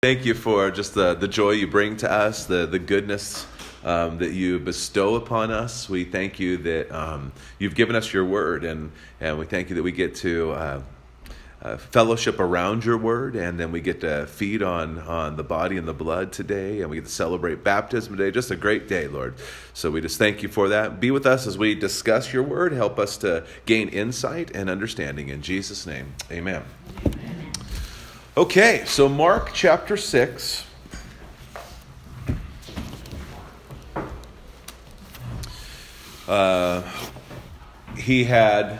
Thank you for just the, the joy you bring to us, the, the goodness um, that you bestow upon us. We thank you that um, you've given us your word, and, and we thank you that we get to uh, uh, fellowship around your word, and then we get to feed on, on the body and the blood today, and we get to celebrate baptism today. Just a great day, Lord. So we just thank you for that. Be with us as we discuss your word. Help us to gain insight and understanding. In Jesus' name, amen. Okay, so Mark chapter 6. Uh, he had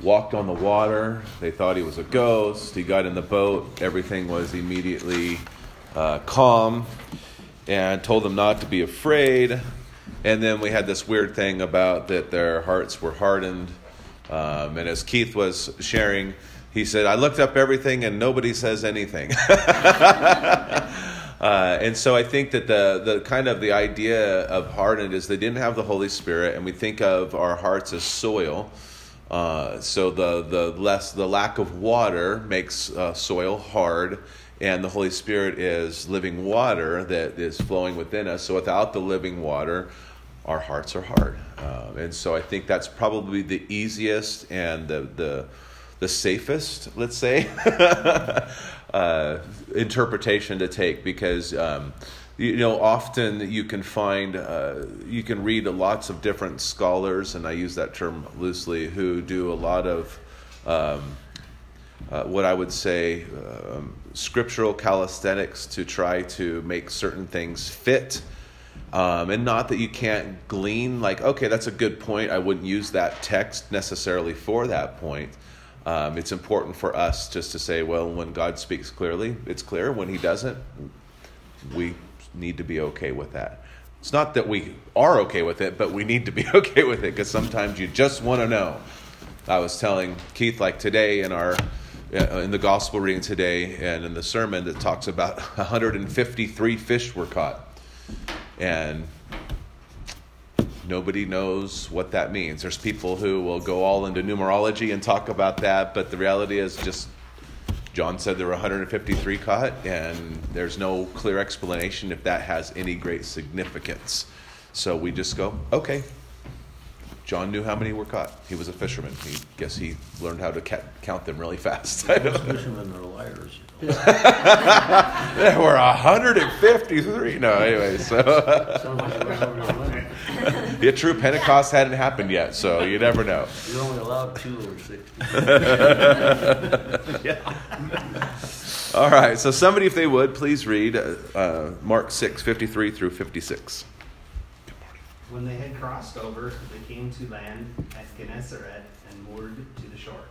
walked on the water. They thought he was a ghost. He got in the boat. Everything was immediately uh, calm and told them not to be afraid. And then we had this weird thing about that their hearts were hardened. Um, and as Keith was sharing, he said, I looked up everything and nobody says anything. uh, and so I think that the, the kind of the idea of hardened is they didn't have the Holy Spirit, and we think of our hearts as soil. Uh, so the, the less the lack of water makes uh, soil hard, and the Holy Spirit is living water that is flowing within us. So without the living water, our hearts are hard. Um, and so I think that's probably the easiest and the the the safest, let's say, uh, interpretation to take because. Um, you know, often you can find, uh, you can read lots of different scholars, and I use that term loosely, who do a lot of um, uh, what I would say um, scriptural calisthenics to try to make certain things fit. Um, and not that you can't glean, like, okay, that's a good point. I wouldn't use that text necessarily for that point. Um, it's important for us just to say, well, when God speaks clearly, it's clear. When He doesn't, we need to be okay with that. It's not that we are okay with it, but we need to be okay with it because sometimes you just want to know. I was telling Keith, like today in our uh, in the gospel reading today and in the sermon that talks about 153 fish were caught, and nobody knows what that means. There's people who will go all into numerology and talk about that, but the reality is just John said there were 153 caught, and there's no clear explanation if that has any great significance. So we just go, okay. John knew how many were caught. He was a fisherman. He guess he learned how to ca- count them really fast. Fishermen are liars. You know? there were 153. No, anyway, so Sounds like they ran over their limit. the true Pentecost hadn't happened yet, so you never know. You're only allowed two over sixty. All right, so somebody, if they would, please read uh, uh, Mark 6, 53 through 56. When they had crossed over, they came to land at Gennesaret and moored to the shore.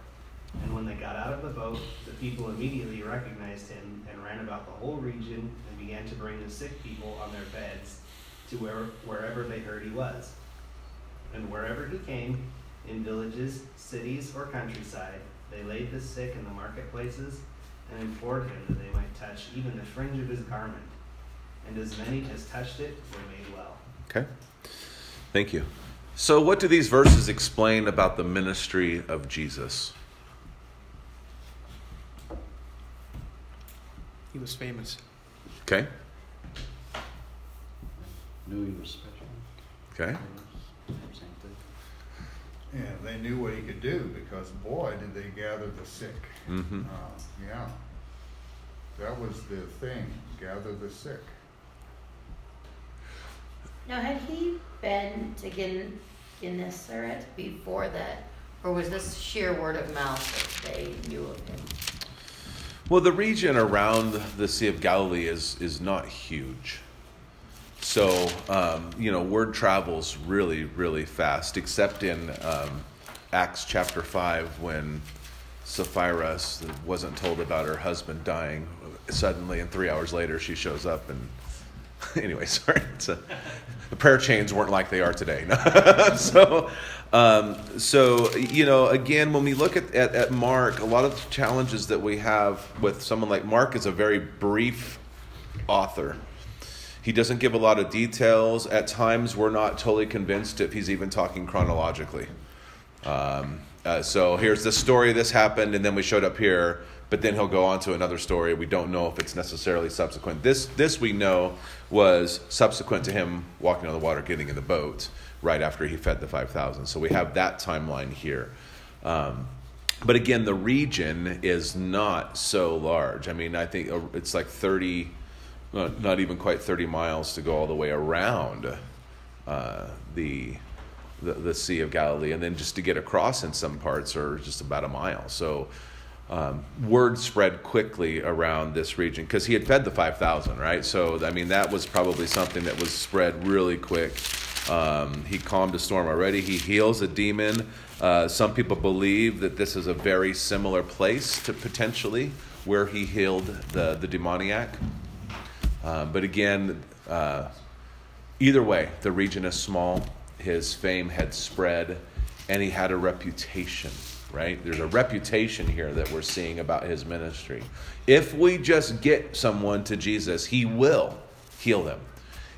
And when they got out of the boat, the people immediately recognized him and ran about the whole region and began to bring the sick people on their beds to where, wherever they heard he was. And wherever he came, in villages, cities, or countryside, they laid the sick in the marketplaces and implored him that they might touch even the fringe of his garment. And as many as touched it were made well. Okay, thank you. So, what do these verses explain about the ministry of Jesus? He was famous. Okay, Knew he was special. okay, Same thing. Yeah, they knew what he could do because boy, did they gather the sick. mm-hmm. Uh, yeah, that was the thing, gather the sick. Now, had he been to Gen- Gennesaret before that, or was this sheer word of mouth that they knew of him? Well, the region around the Sea of Galilee is is not huge, so um, you know word travels really really fast. Except in um, Acts chapter five when Sapphira wasn't told about her husband dying suddenly, and three hours later she shows up and. Anyway, sorry. A, the prayer chains weren't like they are today. so, um, so you know, again, when we look at, at, at Mark, a lot of the challenges that we have with someone like Mark is a very brief author. He doesn't give a lot of details. At times, we're not totally convinced if he's even talking chronologically. Um, uh, so here's the story. This happened, and then we showed up here. but then he'll go on to another story. We don't know if it's necessarily subsequent. This this we know was subsequent to him walking on the water, getting in the boat right after he fed the five thousand. So we have that timeline here. Um, but again, the region is not so large. I mean, I think uh, it's like thirty, not, not even quite thirty miles to go all the way around uh, the, the the Sea of Galilee, and then just to get across in some parts are just about a mile. So um, word spread quickly around this region because he had fed the 5,000, right? So, I mean, that was probably something that was spread really quick. Um, he calmed a storm already. He heals a demon. Uh, some people believe that this is a very similar place to potentially where he healed the, the demoniac. Um, but again, uh, either way, the region is small. His fame had spread, and he had a reputation right? There's a reputation here that we're seeing about his ministry. If we just get someone to Jesus, he will heal them.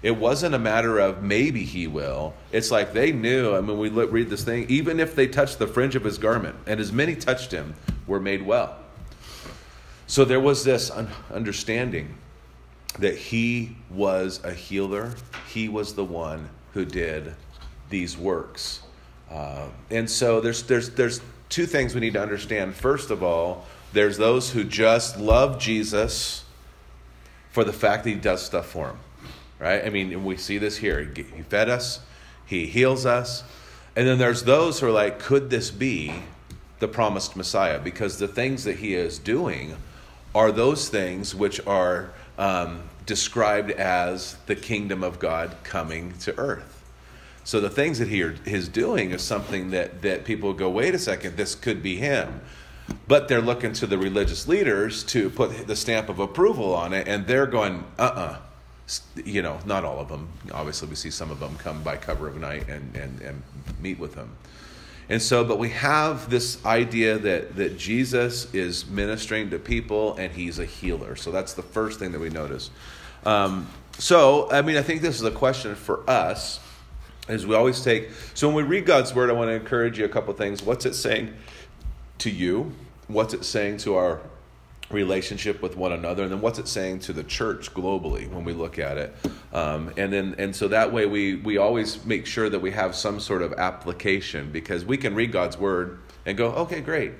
It wasn't a matter of maybe he will. It's like they knew. I mean, we read this thing, even if they touched the fringe of his garment, and as many touched him, were made well. So there was this understanding that he was a healer, he was the one who did these works. Uh, and so there's, there's, there's two things we need to understand. First of all, there's those who just love Jesus for the fact that he does stuff for them, right? I mean, we see this here. He fed us, he heals us. And then there's those who are like, could this be the promised Messiah? Because the things that he is doing are those things which are um, described as the kingdom of God coming to earth. So the things that he is doing is something that, that people go, wait a second, this could be him. But they're looking to the religious leaders to put the stamp of approval on it, and they're going, uh uh-uh. uh You know, not all of them. Obviously, we see some of them come by cover of night and, and, and meet with them. And so, but we have this idea that, that Jesus is ministering to people and he's a healer. So that's the first thing that we notice. Um, so, I mean, I think this is a question for us as we always take. So when we read God's word, I want to encourage you a couple things. What's it saying to you? What's it saying to our relationship with one another and then what's it saying to the church globally when we look at it um, and then and so that way we we always make sure that we have some sort of application because we can read god's word and go okay great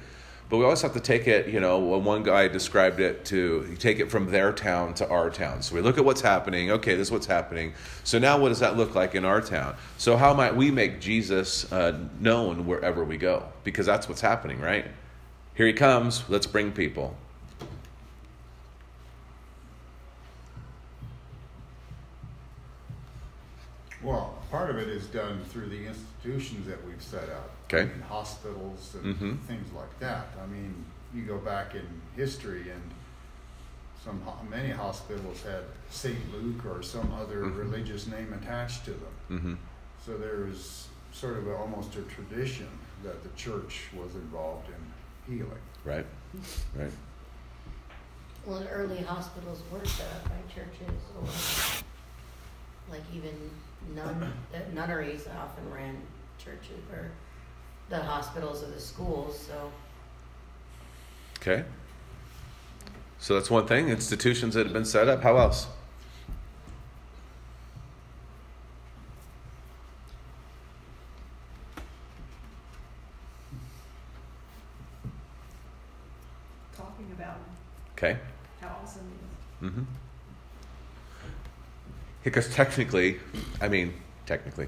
but we always have to take it, you know, one guy described it to take it from their town to our town. So we look at what's happening. Okay, this is what's happening. So now what does that look like in our town? So how might we make Jesus uh, known wherever we go? Because that's what's happening, right? Here he comes. Let's bring people. Well, part of it is done through the institutions that we've set up. Okay. In hospitals and Mhm. things like that. I mean, you go back in history and some, many hospitals had St. Luke or some other Mhm. religious name attached to them. Mm-hmm. So there's sort of a, almost a tradition that the church was involved in healing. Right. Right. Well, and early hospitals were set up by churches or like even nun, the nunneries often ran churches or the hospitals or the schools, so. Okay. So that's one thing. Institutions that have been set up. How else? talking about Okay. how awesome he is. Mm-hmm. Because technically, I mean, technically,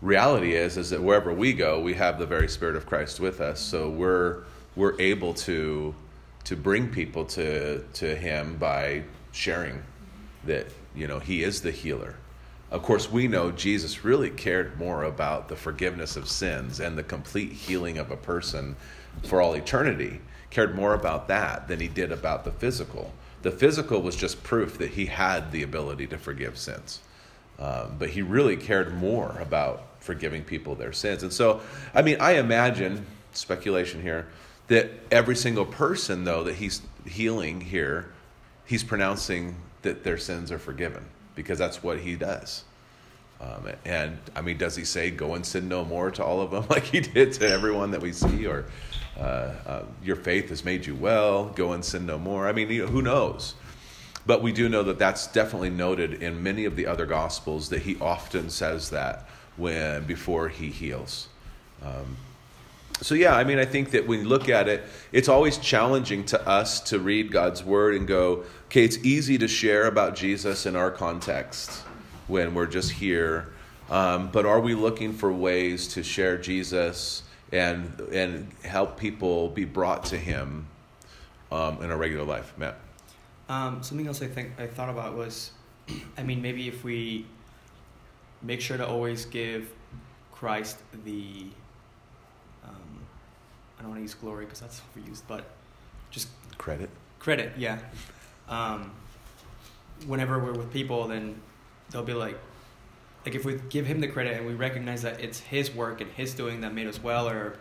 reality is is that wherever we go, we have the very Spirit of Christ with us. So we're we're able to to bring people to to Him by sharing that you know He is the healer. Of course, we know Jesus really cared more about the forgiveness of sins and the complete healing of a person for all eternity. Cared more about that than he did about the physical. The physical was just proof that he had the ability to forgive sins. Um, but he really cared more about forgiving people their sins. And so, I mean, I imagine, speculation here, that every single person, though, that he's healing here, he's pronouncing that their sins are forgiven because that's what he does. Um, and I mean, does he say, go and sin no more to all of them like he did to everyone that we see? Or uh, uh, your faith has made you well, go and sin no more? I mean, you know, who knows? But we do know that that's definitely noted in many of the other gospels that he often says that when before he heals. Um, so yeah, I mean, I think that when you look at it, it's always challenging to us to read God's word and go, okay, it's easy to share about Jesus in our context when we're just here, um, but are we looking for ways to share Jesus and and help people be brought to Him um, in a regular life, Matt? Um, something else I think I thought about was, I mean, maybe if we make sure to always give Christ the, um, I don't want to use glory because that's overused, but just Credit. credit, yeah. Um, whenever we're with people, then they'll be like, like if we give him the credit and we recognize that it's his work and his doing that made us well or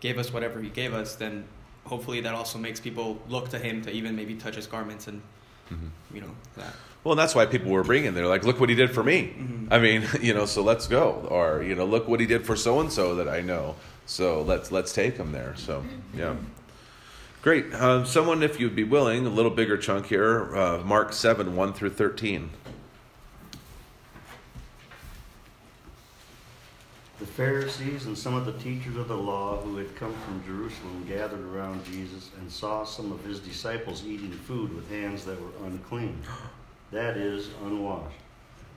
gave us whatever he gave us, then hopefully that also makes people look to him to even maybe touch his garments and Mhm. you know that. Well, and that's why people were bringing. They're like, "Look what he did for me." Mhm. I mean, you know, so let's go. Or you know, look what he did for so and so that I know. So let's let's take him there. So yeah, great. Um, someone, if you'd be willing, a little bigger chunk here. Uh, Mark seven one through thirteen. The Pharisees and some of the teachers of the law who had come from Jerusalem gathered around Jesus and saw some of his disciples eating food with hands that were unclean, that is, unwashed.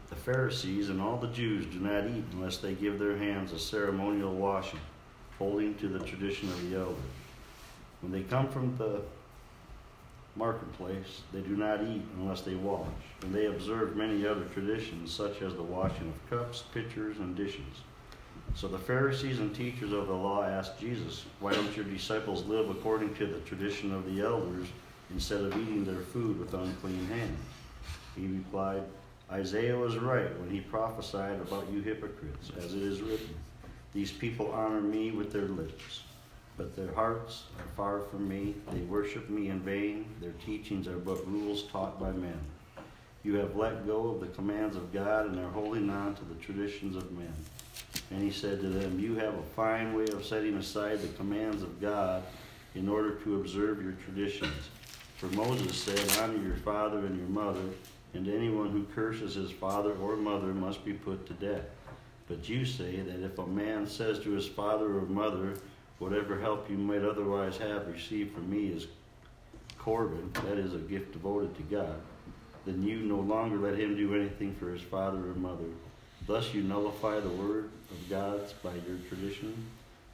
The Pharisees and all the Jews do not eat unless they give their hands a ceremonial washing, holding to the tradition of the elders. When they come from the marketplace, they do not eat unless they wash, and they observe many other traditions, such as the washing of cups, pitchers, and dishes. So the Pharisees and teachers of the law asked Jesus, Why don't your disciples live according to the tradition of the elders instead of eating their food with unclean hands? He replied, Isaiah was right when he prophesied about you hypocrites, as it is written, These people honor me with their lips, but their hearts are far from me. They worship me in vain. Their teachings are but rules taught by men. You have let go of the commands of God and are holding on to the traditions of men. And he said to them, You have a fine way of setting aside the commands of God in order to observe your traditions. For Moses said, Honor your father and your mother, and anyone who curses his father or mother must be put to death. But you say that if a man says to his father or mother, Whatever help you might otherwise have received from me is Corban, that is a gift devoted to God, then you no longer let him do anything for his father or mother. Thus you nullify the word of God by your tradition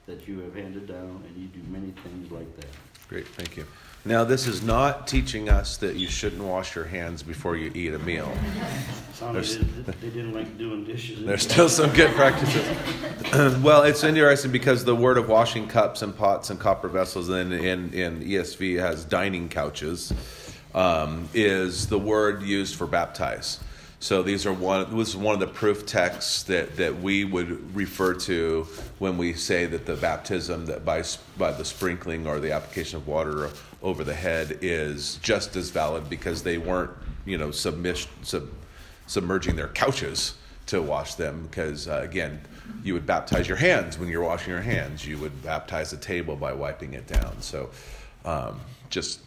that you have handed down, and you do many things like that. Great, thank you. Now, this is not teaching us that you shouldn't wash your hands before you eat a meal. There's- they, didn't like doing dishes. There's still some good practices. well, it's interesting because the word of washing cups and pots and copper vessels, and in, in ESV has dining couches, um, is the word used for baptize. So these are one. This is one of the proof texts that, that we would refer to when we say that the baptism that by by the sprinkling or the application of water over the head is just as valid because they weren't you know submish, sub, submerging their couches to wash them because uh, again you would baptize your hands when you're washing your hands you would baptize the table by wiping it down so um, just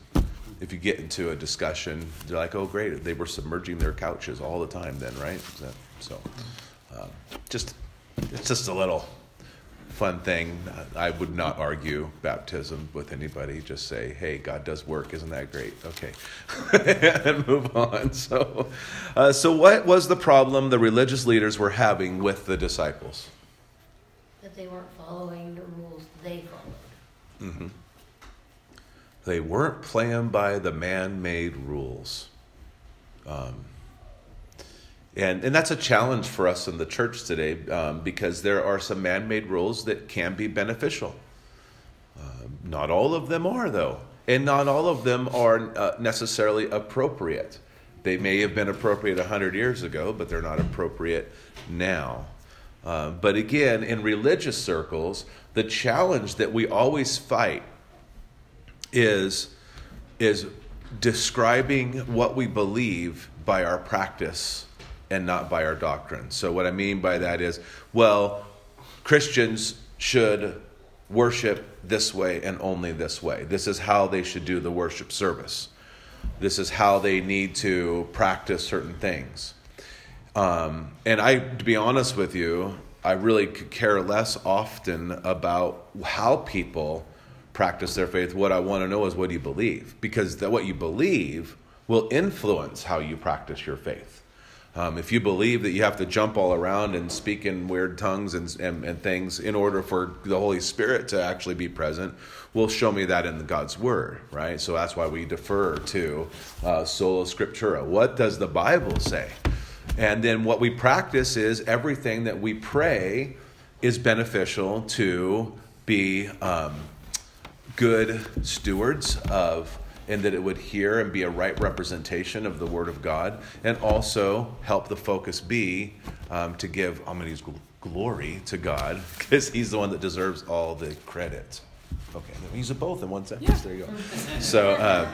if you get into a discussion they're like oh great. They were submerging their couches all the time then right? So, so um, just it's just a little fun thing. I would not argue baptism with anybody. Just say hey god does work. Isn't that great? Okay. And move on. So uh, so what was the problem the religious leaders were having with the disciples? That they weren't following the rules they followed. hmm they weren't playing by the man-made rules. Um, and and that's a challenge for us in the church today um, because there are some man-made rules that can be beneficial. Um, not all of them are though and not all of them are uh, necessarily appropriate. They may have been appropriate 100 years ago but they're not appropriate now. Uh, but again in religious circles the challenge that we always fight is is describing what we believe by our practice and not by our doctrine. So, what I mean by that is, well, Christians should worship this way and only this way. This is how they should do the worship service. This is how they need to practice certain things. Um, and I, to be honest with you, I really could care less often about how people practice their faith. What I want to know is what do you believe? Because what you believe will influence how you practice your faith. Um, if you believe that you have to jump all around and speak in weird tongues and, and, and things in order for the Holy Spirit to actually be present, will show me that in God's Word, right? So that's why we defer to uh, sola scriptura. What does the Bible say? And then what we practice is everything that we pray is beneficial to be um, good stewards of, and that it would hear and be a right representation of the Word of God, and also help the focus be um, to give, I'm going to use glory to God, because He's the one that deserves all the credit. Okay, use it both in one sentence. Yeah. There you go. So, uh,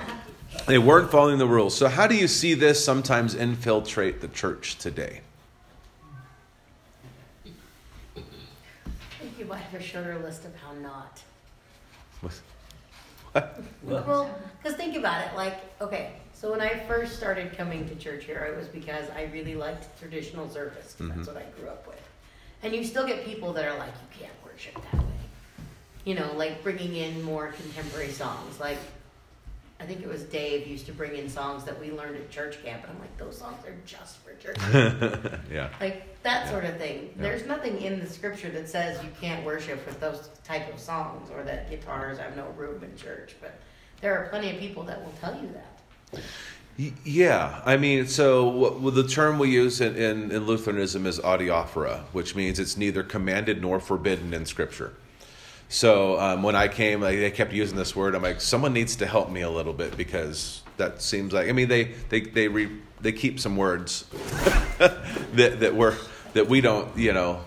they weren't following the rules. So, how do you see this sometimes infiltrate the church today? I you might have a shorter list of how not. What? Well, because think about it. Like, okay, so when I first started coming to church here, it was because I really liked traditional service. Mm-hmm. That's what I grew up with. And you still get people that are like, you can't worship that way. You know, like bringing in more contemporary songs. Like, I think it was Dave used to bring in songs that we learned at church camp, and I'm like, those songs are just for church camp. yeah. Like that yeah. sort of thing. Yeah. There's nothing in the scripture that says you can't worship with those type of songs or that guitars have no room in church, but there are plenty of people that will tell you that. Yeah, I mean, so what, the term we use in, in, in Lutheranism is adiaphora, which means it's neither commanded nor forbidden in Scripture. So um, when I came, like, they kept using this word. I'm like, someone needs to help me a little bit because that seems like. I mean, they they they re, they keep some words that that were that we don't, you know.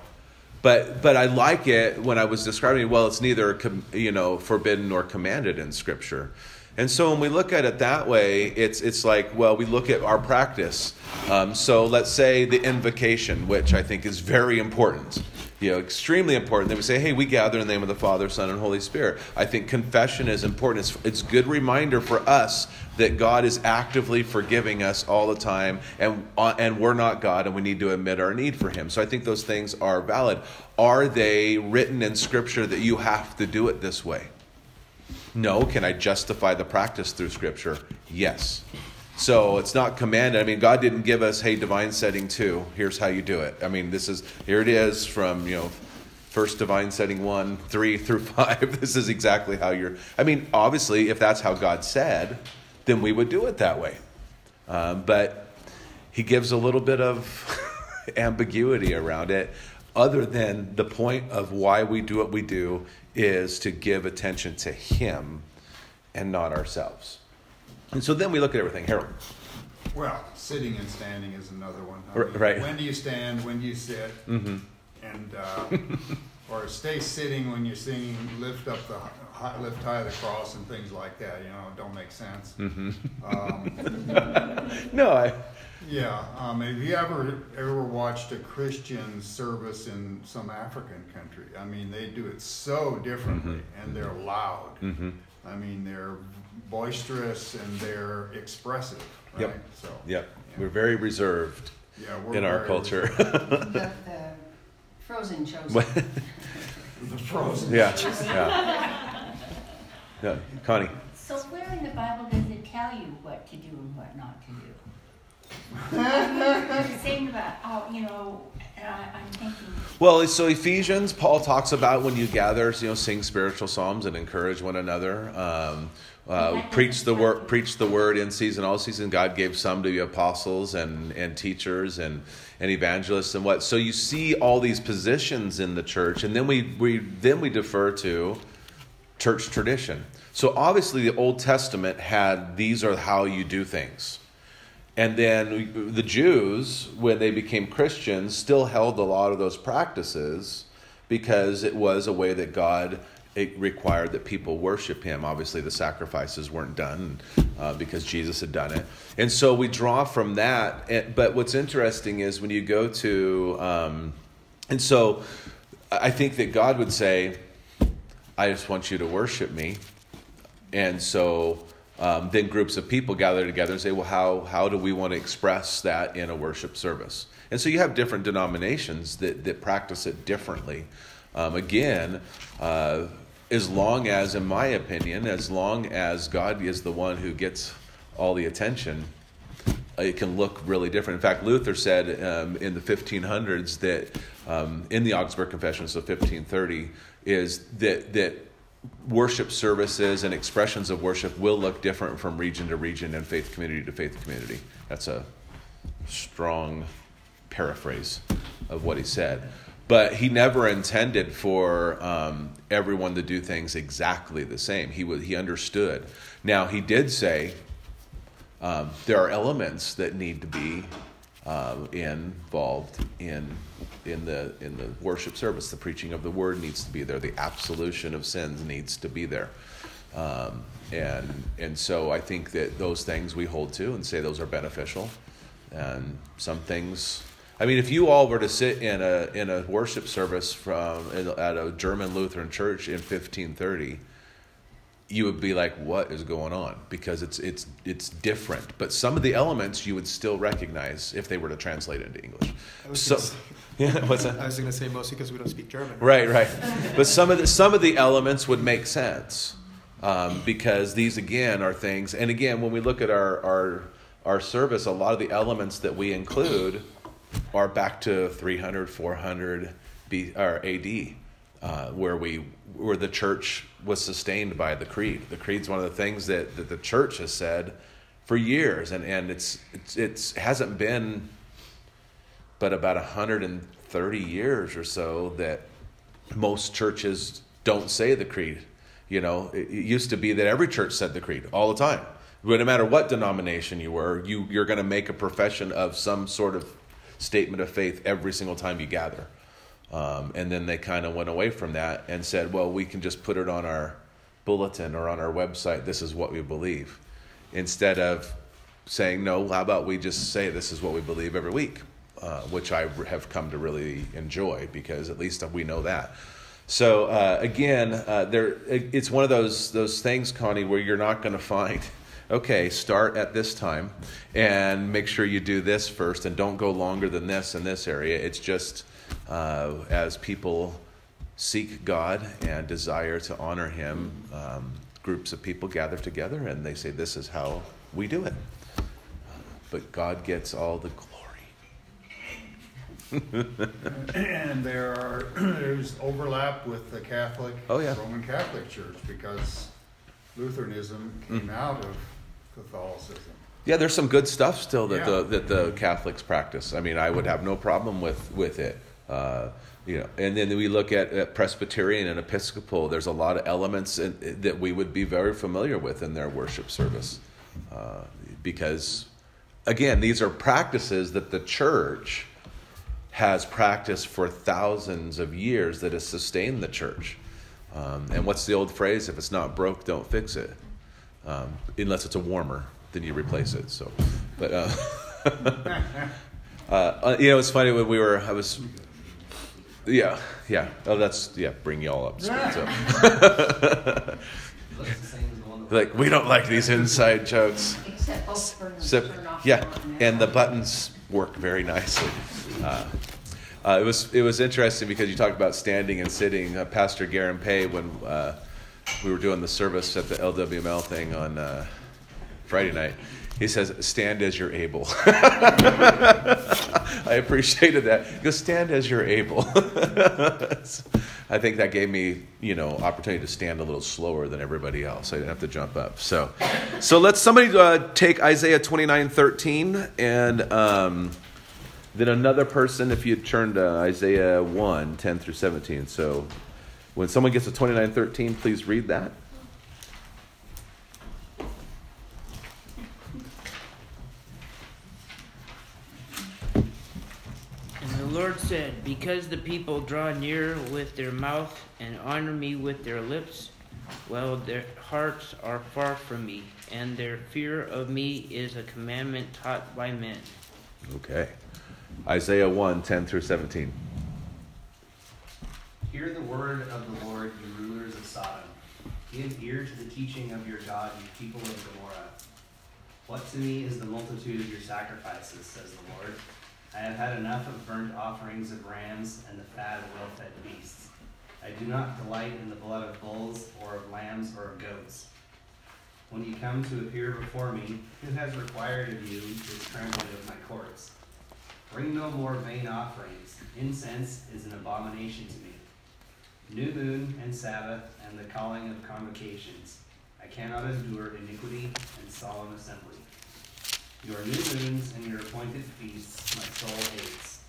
But but I like it when I was describing. Well, it's neither you know forbidden nor commanded in Scripture. And so when we look at it that way, it's it's like well, we look at our practice. Um, so let's say the invocation, which I think is very important you know, extremely important. They would say, hey, we gather in the name of the Father, Son, and Holy Spirit. I think confession is important. It's, it's good reminder for us that God is actively forgiving us all the time, and, uh, and we're not God, and we need to admit our need for Him. So I think those things are valid. Are they written in Scripture that you have to do it this way? No. Can I justify the practice through Scripture? Yes. So it's not commanded. I mean, God didn't give us, hey, divine setting two. Here's how you do it. I mean, this is here it is from you know, first divine setting one, three through five. This is exactly how you're. I mean, obviously, if that's how God said, then we would do it that way. Um, but He gives a little bit of ambiguity around it. Other than the point of why we do what we do is to give attention to Him and not ourselves. And so then we look at everything. Harold. Well, sitting and standing is another one. I mean, right. When do you stand? When do you sit? Mm-hmm. And uh, or stay sitting when you're singing. Lift up the lift high the cross and things like that. You know, don't make sense. Mm-hmm. Um, no, I. Yeah. Um, have you ever ever watched a Christian service in some African country? I mean, they do it so differently, mm-hmm. and they're loud. Mm-hmm. I mean, they're boisterous and they're expressive. Right? Yep. So. Yep. Yeah. We're very reserved. Yeah, we're in our culture. the, the, Frozen chosen. the Frozen. Yeah. yeah. Yeah. Connie. So where in the Bible does it tell you what to do and what not to do? saying about, oh, you know, I'm thinking. Well, so Ephesians, Paul talks about when you gather, you know, sing spiritual psalms and encourage one another. Um, uh, preach the word, preach the word in season, all season. God gave some to be apostles and, and teachers and, and evangelists and what. So you see all these positions in the church, and then we, we then we defer to church tradition. So obviously, the Old Testament had these are how you do things. And then the Jews, when they became Christians, still held a lot of those practices because it was a way that God it required that people worship him. Obviously, the sacrifices weren't done uh, because Jesus had done it. And so we draw from that. But what's interesting is when you go to, um, and so I think that God would say, I just want you to worship me. And so um, then groups of people gather together and say, well, how, how do we want to express that in a worship service? And so you have different denominations that, that practice it differently. Um, again, uh, as long as, in my opinion, as long as God is the one who gets all the attention, it can look really different. In fact, Luther said um, in the 1500s that um, in the Augsburg Confession, so 1530, is that that worship services and expressions of worship will look different from region to region and faith community to faith community. That's a strong paraphrase of what he said. But he never intended for um, everyone to do things exactly the same. He was, he understood. Now he did say um, there are elements that need to be uh, involved in in the in the worship service. The preaching of the word needs to be there. The absolution of sins needs to be there. Um, and and so I think that those things we hold to and say those are beneficial. And some things, I mean, if you all were to sit in a in a worship service from at a German Lutheran church in 1530 you would be like, "What is going on?" Because it's it's it's different. But some of the elements you would still recognize if they were to translate it into English. So, say- yeah, what's that? I was going to say mostly because we don't speak German. Right, right. But some of the some of the elements would make sense um, because these again are things. And again, when we look at our our our service, a lot of the elements that we include are back to 300, 400 B or AD, uh, where we where the church was sustained by the creed. The creed's one of the things that, that the church has said for years, and and it's it's it's hasn't been but about 130 years or so that most churches don't say the creed. You know, it, it used to be that every church said the creed all the time. But no matter what denomination you were, you, you're going to make a profession of some sort of statement of faith every single time you gather. Um, and then they kind of went away from that and said, well, we can just put it on our bulletin or on our website. This is what we believe. Instead of saying, no, how about we just say this is what we believe every week, uh, which I have come to really enjoy because at least we know that. So uh, again, uh, there it's one of those those things, Connie, where you're not going to find. Okay, start at this time, and make sure you do this first, and don't go longer than this in this area. It's just uh, as people seek God and desire to honor Him, um, groups of people gather together, and they say, "This is how we do it." But God gets all the glory. And there are, there's overlap with the Catholic, Oh, yeah. Roman Catholic Church, because Lutheranism Mm. came out of Catholicism. Yeah, there's some good stuff still that Yeah. the that the Catholics practice. I mean, I would have no problem with with it. Uh, you know, and then we look at, at Presbyterian and Episcopal. There's a lot of elements in, that we would be very familiar with in their worship service, uh, because again, these are practices that the church has practiced for thousands of years that has sustained the church. Um, and what's the old phrase? If it's not broke, don't fix it. Um, unless it's a warmer, then you replace it. So, but uh, uh, you know, it's funny when we were. I was. Yeah, yeah. Oh, that's yeah. Bring y'all up. speed, so. Looks the same as the one that like we don't like these inside jokes. Except both burn So, yeah, and the buttons work very nicely. Uh, uh, it was it was interesting because you talked about standing and sitting. Uh, Pastor Garen Pay, when uh, we were doing the service at the LWML thing on uh, Friday night, he says, "Stand as you're able." I appreciated that. He goes, "Stand as you're able." I think that gave me, you know, opportunity to stand a little slower than everybody else. I didn't have to jump up. So, so let's somebody uh, take Isaiah twenty nine thirteen, and um, then another person, if you turn to Isaiah 1, 10 through seventeen. So, when someone gets to twenty nine thirteen, please read that. And the Lord said, Because the people draw near with their mouth and honor me with their lips, while their hearts are far from me, and their fear of me is a commandment taught by men. Okay. Isaiah 1 10 through 17. Hear the word of the Lord, you rulers of Sodom. Give ear to the teaching of your God, you people of Gomorrah. What to me is the multitude of your sacrifices, says the Lord. I have had enough of burnt offerings of rams and the fat of well fed beasts. I do not delight in the blood of bulls or of lambs or of goats. When you come to appear before me, who has required of you this trampling of my courts? Bring no more vain offerings. Incense is an abomination to me. New moon and Sabbath and the calling of convocations. I cannot endure iniquity and solemn assembly. Your new moons and your appointed feasts my soul hates.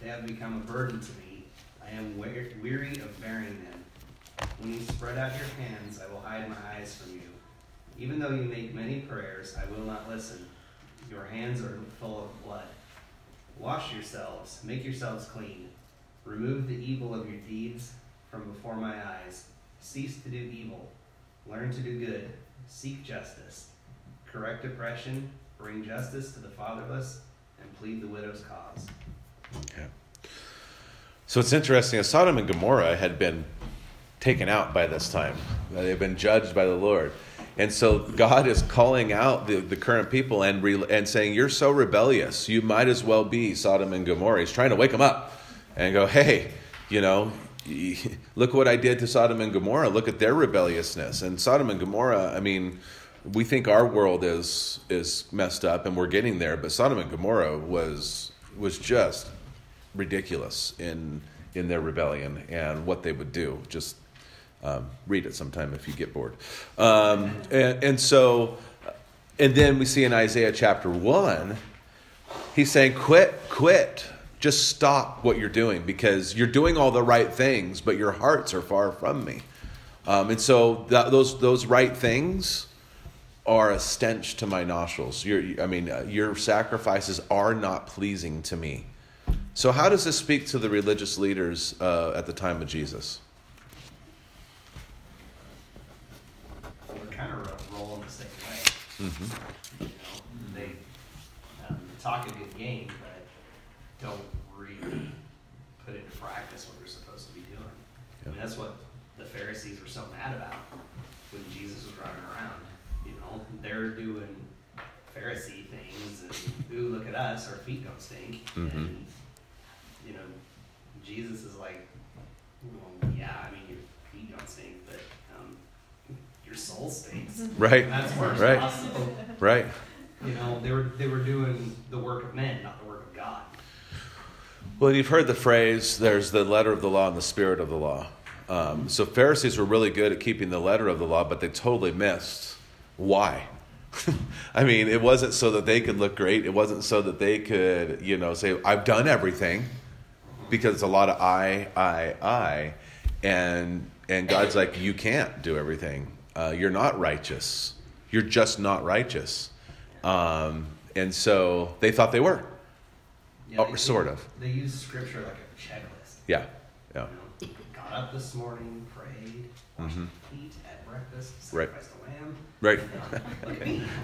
They have become a burden to me. I am weary of bearing them. When you spread out your hands, I will hide my eyes from you. Even though you make many prayers, I will not listen. Your hands are full of blood. Wash yourselves, make yourselves clean. Remove the evil of your deeds from before my eyes. Cease to do evil. Learn to do good. Seek justice. Correct oppression. Bring justice to the fatherless. And plead the widow's cause. Okay. So it's interesting. Sodom and Gomorrah had been taken out by this time, they've been judged by the Lord. And so God is calling out the, the current people and, re, and saying, You're so rebellious. You might as well be Sodom and Gomorrah. He's trying to wake them up and go, Hey, you know, look what I did to Sodom and Gomorrah. Look at their rebelliousness. And Sodom and Gomorrah, I mean, we think our world is is messed up and we're getting there, but Sodom and Gomorrah was was just ridiculous in in their rebellion and what they would do. Just um, read it sometime if you get bored. Um, and, and so, and then we see in Isaiah chapter one, he's saying, "Quit, quit." Just stop what you're doing because you're doing all the right things, but your hearts are far from me. Um, and so that, those those right things are a stench to my nostrils. Your, I mean, uh, your sacrifices are not pleasing to me. So, how does this speak to the religious leaders uh, at the time of Jesus? We're kind of rolling the same way. Mm-hmm. You know, they um, talk a good game, don't really put into practice what they're supposed to be doing. I mean, that's what the Pharisees were so mad about when Jesus was running around. You know, they're doing Pharisee things, and ooh, look at us, our feet don't stink. Mm-hmm. And you know, Jesus is like, well, yeah, I mean, your feet don't stink, but um, your soul stinks. Right. That's worse. Right. Also, Right. you know, they were they were doing the work of men, not the work of God. Well, you've heard the phrase there's the letter of the law and the spirit of the law. Um, so Pharisees were really good at keeping the letter of the law, but they totally missed why. I mean, it wasn't so that they could look great. It wasn't so that they could, you know, say, I've done everything. Because it's a lot of I, I, I. And, and God's like, you can't do everything. Uh, you're not righteous. You're just not righteous. Um, and so they thought they were. Yeah, Oh, sort of. They use scripture like a checklist. Yeah. Yeah. You know, got up this morning, prayed, washed Mhm. feet, had breakfast, Right. sacrificed a lamb. Right. You know, look at me.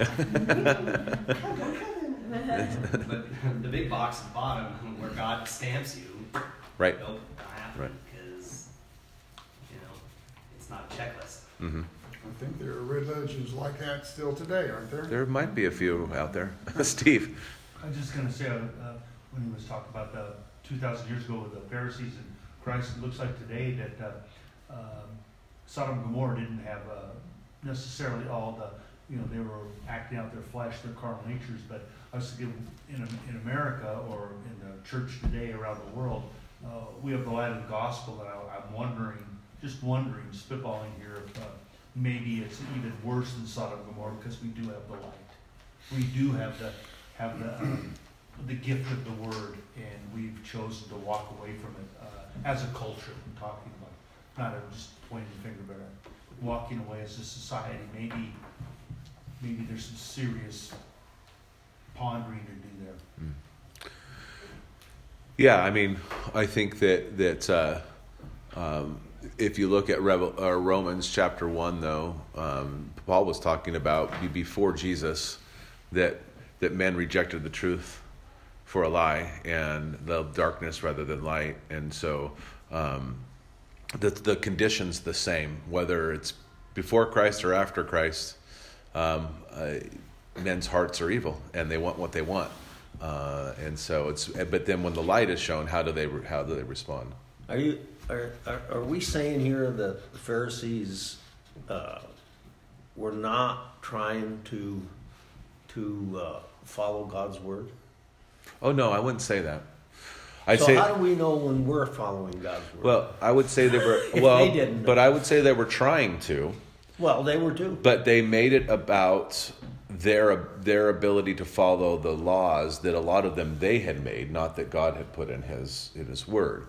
but the big box at the bottom where God stamps you, Right. nope, Right. because you know it's not a checklist. hmm I think there are religions like that still today, aren't there? There might be a few out there. Steve. I was just going to say, uh, when he was talking about the 2,000 years ago with the Pharisees and Christ, it looks like today that uh, um, Sodom and Gomorrah didn't have uh, necessarily all the, you know, they were acting out their flesh, their carnal natures, but I was thinking in, in America or in the church today around the world, uh, we have the light of the gospel, and I, I'm wondering, just wondering, spitballing here, if uh, maybe it's even worse than Sodom and Gomorrah because we do have the light. We do have the have the um, the gift of the word, and we've chosen to walk away from it uh, as a culture. I'm talking about not just pointing the finger, but walking away as a society. Maybe maybe there's some serious pondering to do there. Yeah, I mean, I think that that uh, um, if you look at Revel, uh, Romans chapter one, though, um, Paul was talking about before Jesus that that men rejected the truth for a lie and loved darkness rather than light, and so um, the the conditions the same whether it's before Christ or after Christ. Um, uh, men's hearts are evil, and they want what they want. Uh, and so it's but then when the light is shown how do they how do they respond Are you are are, are we saying here that the Pharisees uh, were not trying to to uh, follow God's word? Oh no i wouldn't say that. I'd so say how do we know when we're following God's word? well i would say they were well they didn't but i would say they were trying to. Well, they were too. but they made it about their their ability to follow the laws that a lot of them they had made not that god had put in his in his word.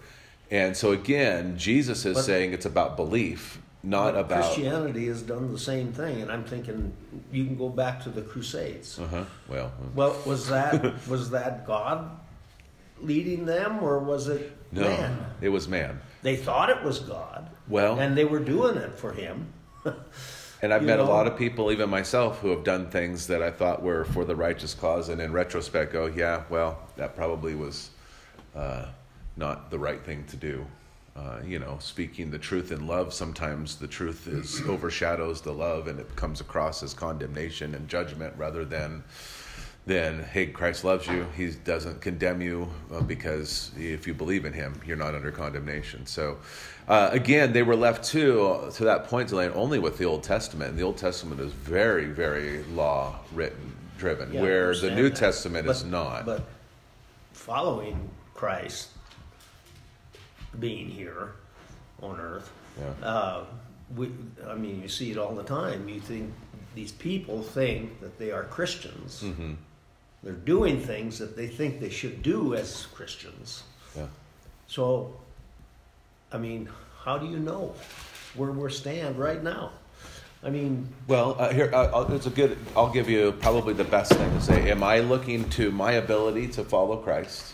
And so again jesus is But- saying it's about belief not But about Christianity has done the same thing, and I'm thinking you can go back to the Crusades. uh-huh well Well, was that was that God leading them, or was it no man? it was man They thought it was God, well and they were doing it for Him. And I've You met a lot of people, even myself, who have done things that I thought were for the righteous cause, and in retrospect, go, yeah, well, that probably was uh, not the right thing to do. Uh, you know, speaking the truth in love, sometimes the truth is overshadows the love, and it comes across as condemnation and judgment rather than then hey christ loves you. He doesn't condemn you uh, because if you believe in him you're not under condemnation. So uh, again they were left to to that point Delaney, only with the old testament. And the old testament is very very law written driven Yeah, where the new that. testament is not. But following Christ being here on earth, yeah. uh, we, I mean, you see it all the time. You think these people think that they are Christians. hmm They're doing things that they think they should do as Christians. yeah So, I mean, how do you know where we stand right now? I mean, Well, uh, here uh, it's a good. I'll give you probably the best thing to say. Am I looking to my ability to follow Christ,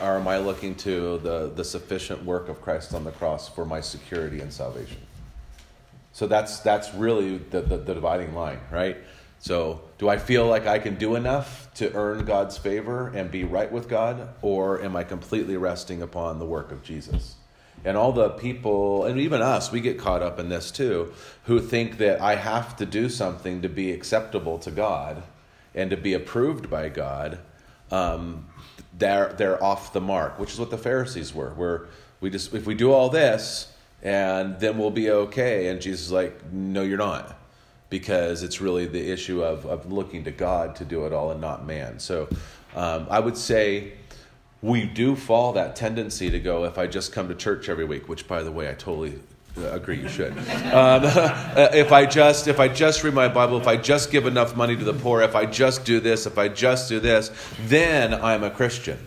or am I looking to the the sufficient work of Christ on the cross for my security and salvation? So that's that's really the, the, the dividing line, right? So do I feel like I can do enough to earn God's favor and be right with God, or am I completely resting upon the work of Jesus? And all the people, and even us, we get caught up in this too, who think that I have to do something to be acceptable to God and to be approved by God. Um, they're they're off the mark, which is what the Pharisees were. Where we just if we do all this and then we'll be okay. And Jesus is like, no, you're not, because it's really the issue of of looking to God to do it all and not man. So um, I would say we do fall that tendency to go if I just come to church every week, which by the way I totally agree you should. Um, if I just if I just read my Bible, if I just give enough money to the poor, if I just do this, if I just do this, then I'm a Christian.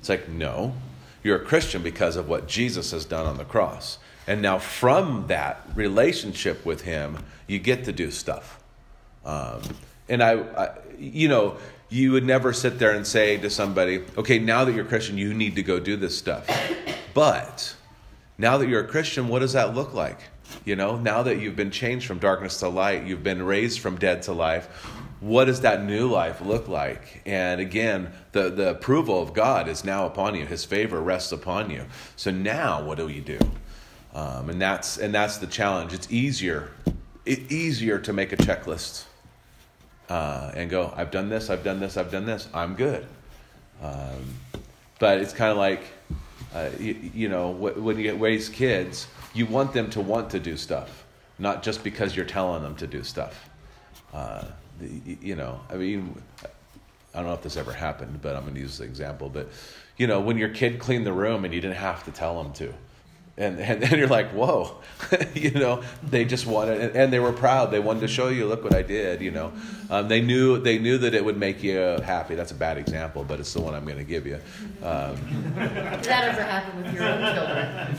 It's like no, you're a Christian because of what Jesus has done on the cross, and now from that relationship with Him, you get to do stuff. Um, and I, I, you know, you would never sit there and say to somebody, okay, now that you're Christian, you need to go do this stuff. But now that you're a Christian, what does that look like? You know, now that you've been changed from darkness to light, you've been raised from dead to life, what does that new life look like? And again, the, the approval of God is now upon you. His favor rests upon you. So now what do you do? Um, and that's and that's the challenge. It's easier, it, easier to make a checklist uh, and go, I've done this, I've done this, I've done this, I'm good. Um, but it's kind of like, uh, you, you know, wh- when you raise kids, you want them to want to do stuff, not just because you're telling them to do stuff. Uh, the- you know, I mean, I don't know if this ever happened, but I'm going to use the example. But, you know, when your kid cleaned the room and you didn't have to tell them to. And, and then you're like, whoa, you know, they just wanted, and, and they were proud. They wanted to show you, look what I did, you know. Um, they knew they knew that it would make you happy. That's a bad example, but it's the one I'm going to give you. Um, Did that ever happen with your own children?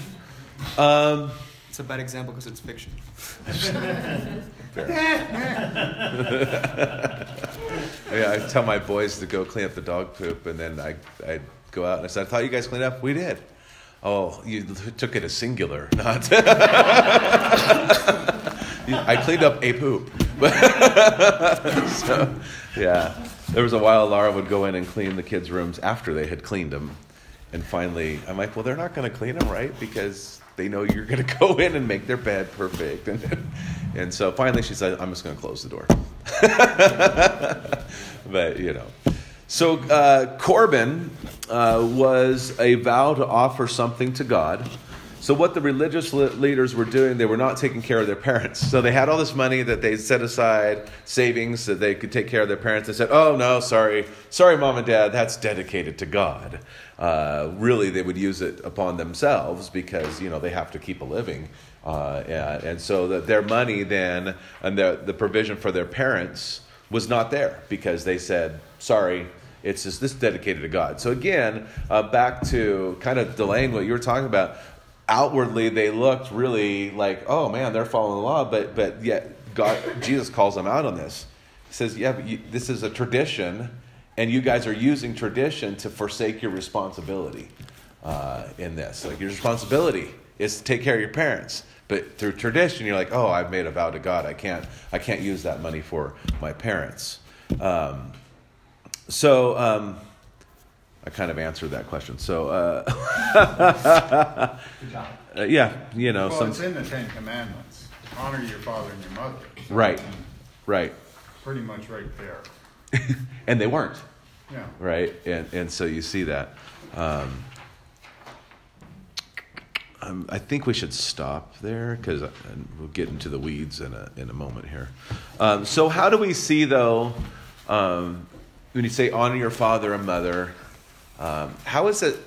um, It's a bad example because it's fiction. yeah, I tell my boys to go clean up the dog poop, and then I I go out. And I said, I thought you guys cleaned up. We did. Oh, you took it as singular, not. I cleaned up a poop. so, yeah. There was a while Laura would go in and clean the kids' rooms after they had cleaned them. And finally, I'm like, well, they're not going to clean them, right? Because they know you're going to go in and make their bed perfect. And, and so finally she said, I'm just going to close the door. but, you know. So uh, Corban uh, was a vow to offer something to God. So what the religious leaders were doing, they were not taking care of their parents. So they had all this money that they set aside, savings that they could take care of their parents. They said, "Oh no, sorry, sorry, mom and dad, that's dedicated to God." Uh, really, they would use it upon themselves because you know they have to keep a living, uh, and, and, so that their money then and the the provision for their parents was not there because they said, "Sorry, it's just this dedicated to God. So again, uh, back to kind of delaying what you were talking about outwardly they looked really like, oh man, they're following the law, but but yet God, Jesus calls them out on this. He says, yeah, you, this is a tradition, and you guys are using tradition to forsake your responsibility uh, in this. Like your responsibility is to take care of your parents, but through tradition, you're like, oh, I've made a vow to God. I can't I can't use that money for my parents. Um, so. Um, I kind of answered that question. So, uh, uh, yeah, you know, well, some, it's in the Ten Commandments. Honor your father and your mother. So right, right. Pretty much right there. and they weren't. Yeah. Right, and and so you see that. Um, um, I think we should stop there because we'll get into the weeds in a in a moment here. Um, so, how do we see though? Um, when you say honor your father and mother, um, how is it?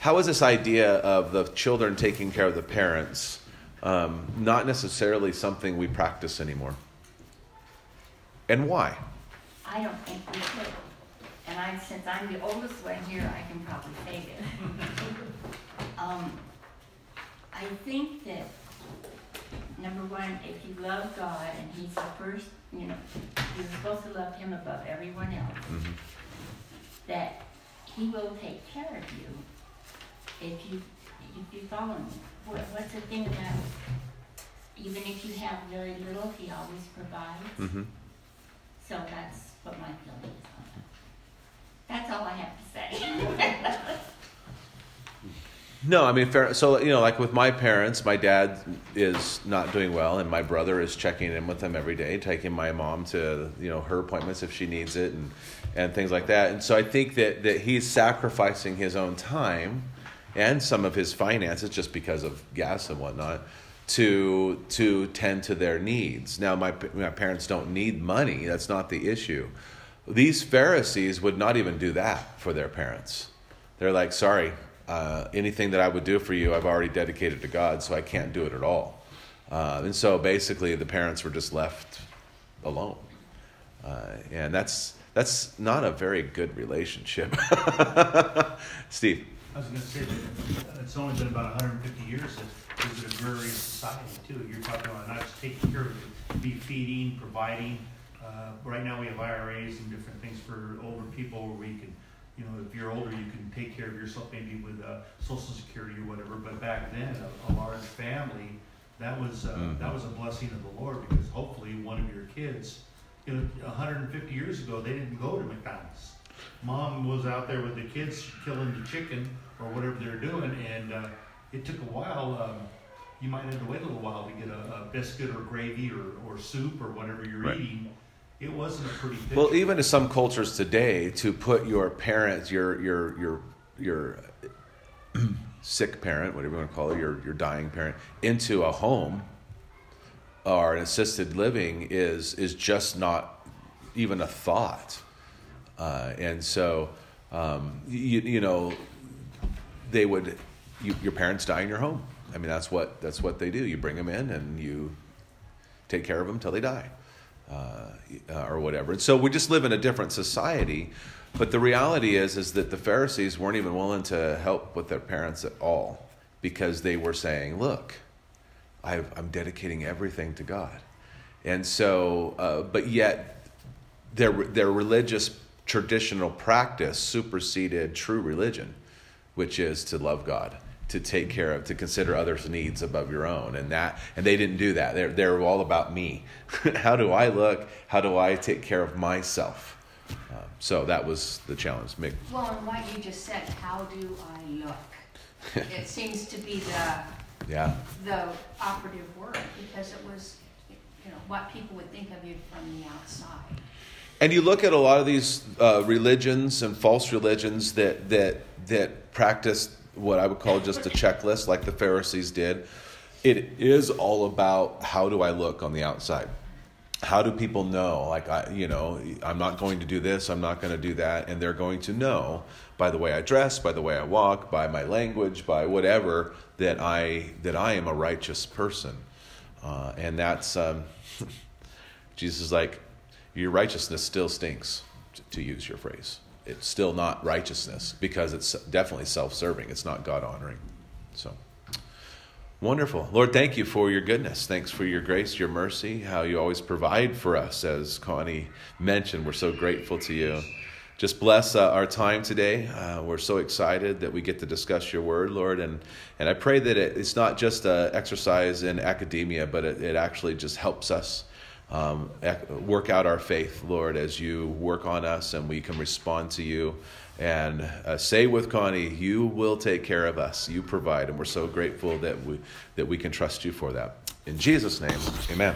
How is this idea of the children taking care of the parents um, not necessarily something we practice anymore? And why? I don't think we should. And I, since I'm the oldest one here, I can probably say it. um, I think that number one, if you love God and He's the first, you know, you're supposed to love Him above everyone else. Mm-hmm. That he will take care of you if you if you follow me. What, what's the thing about even if you have very little, he always provides. Mm-hmm. So that's what my feeling is on it. That's all I have to say. No, I mean, fair, so you know, like with my parents, my dad is not doing well, and my brother is checking in with them every day, taking my mom to you know her appointments if she needs it, and and things like that. And so I think that that he's sacrificing his own time and some of his finances just because of gas and whatnot to to tend to their needs. Now, my my parents don't need money; that's not the issue. These Pharisees would not even do that for their parents. They're like, sorry, uh, anything that I would do for you, I've already dedicated to God, so I can't do it at all. Uh, and so basically, the parents were just left alone, uh, and that's that's not a very good relationship. Steve. I was going to say that it's only been about 150 years that there's an agrarian society too. You're talking about not just taking care of it, be feeding, providing. Uh, right now we have IRAs and different things for older people where we can you know, if you're older, you can take care of yourself maybe with uh, Social Security or whatever. But back then, a, a large family, that was uh, mm-hmm. that was a blessing of the Lord because hopefully one of your kids, you know, 150 years ago, they didn't go to McDonald's. Mom was out there with the kids killing the chicken or whatever they're doing, and uh, it took a while. Um, you might have to wait a little while to get a, a biscuit or gravy or, or soup or whatever you're right. eating it wasn't a pretty picture. Well, even to some cultures today, to put your parents, your your your your sick parent, whatever you want to call it, your your dying parent, into a home or an assisted living is is just not even a thought. Uh, and so, um, you, you know, they would, you, your parents die in your home. I mean, that's what that's what they do. You bring them in and you take care of them till they die uh, or whatever. And so we just live in a different society. But the reality is, is that the Pharisees weren't even willing to help with their parents at all because they were saying, "Look, i am dedicating everything to God," and so, uh, but yet, their their religious traditional practice superseded true religion. which is to love God, to take care of, to consider others' needs above your own, and that, and they didn't do that. They're they're all about me. How do I look? How do I take care of myself? Um, so that was the challenge. Mick. Well, and what you just said, how do I look? It seems to be the, Yeah. the operative word, because it was, you know, what people would think of you from the outside. And you look at a lot of these uh, religions and false religions that that that practice what I would call just a checklist, like the Pharisees did. It is all about how do I look on the outside. How do people know? Like I, you know, I'm not going to do this. I'm not going to do that, and they're going to know by the way I dress, by the way I walk, by my language, by whatever that I that I am a righteous person, uh, and that's um, Jesus is like your righteousness still stinks, to use your phrase. It's still not righteousness because it's definitely self serving. It's not God honoring. So, wonderful. Lord, thank you for your goodness. Thanks for your grace, your mercy, how you always provide for us. As Connie mentioned, we're so grateful to you. Just bless uh, our time today. Uh, we're so excited that we get to discuss your word, Lord. And, and I pray that it, it's not just an exercise in academia, but it, it actually just helps us um, work out our faith, Lord, as you work on us and we can respond to you. And uh, say with Connie, you will take care of us. You provide, and we're so grateful that we that we can trust you for that. In Jesus' name, Amen.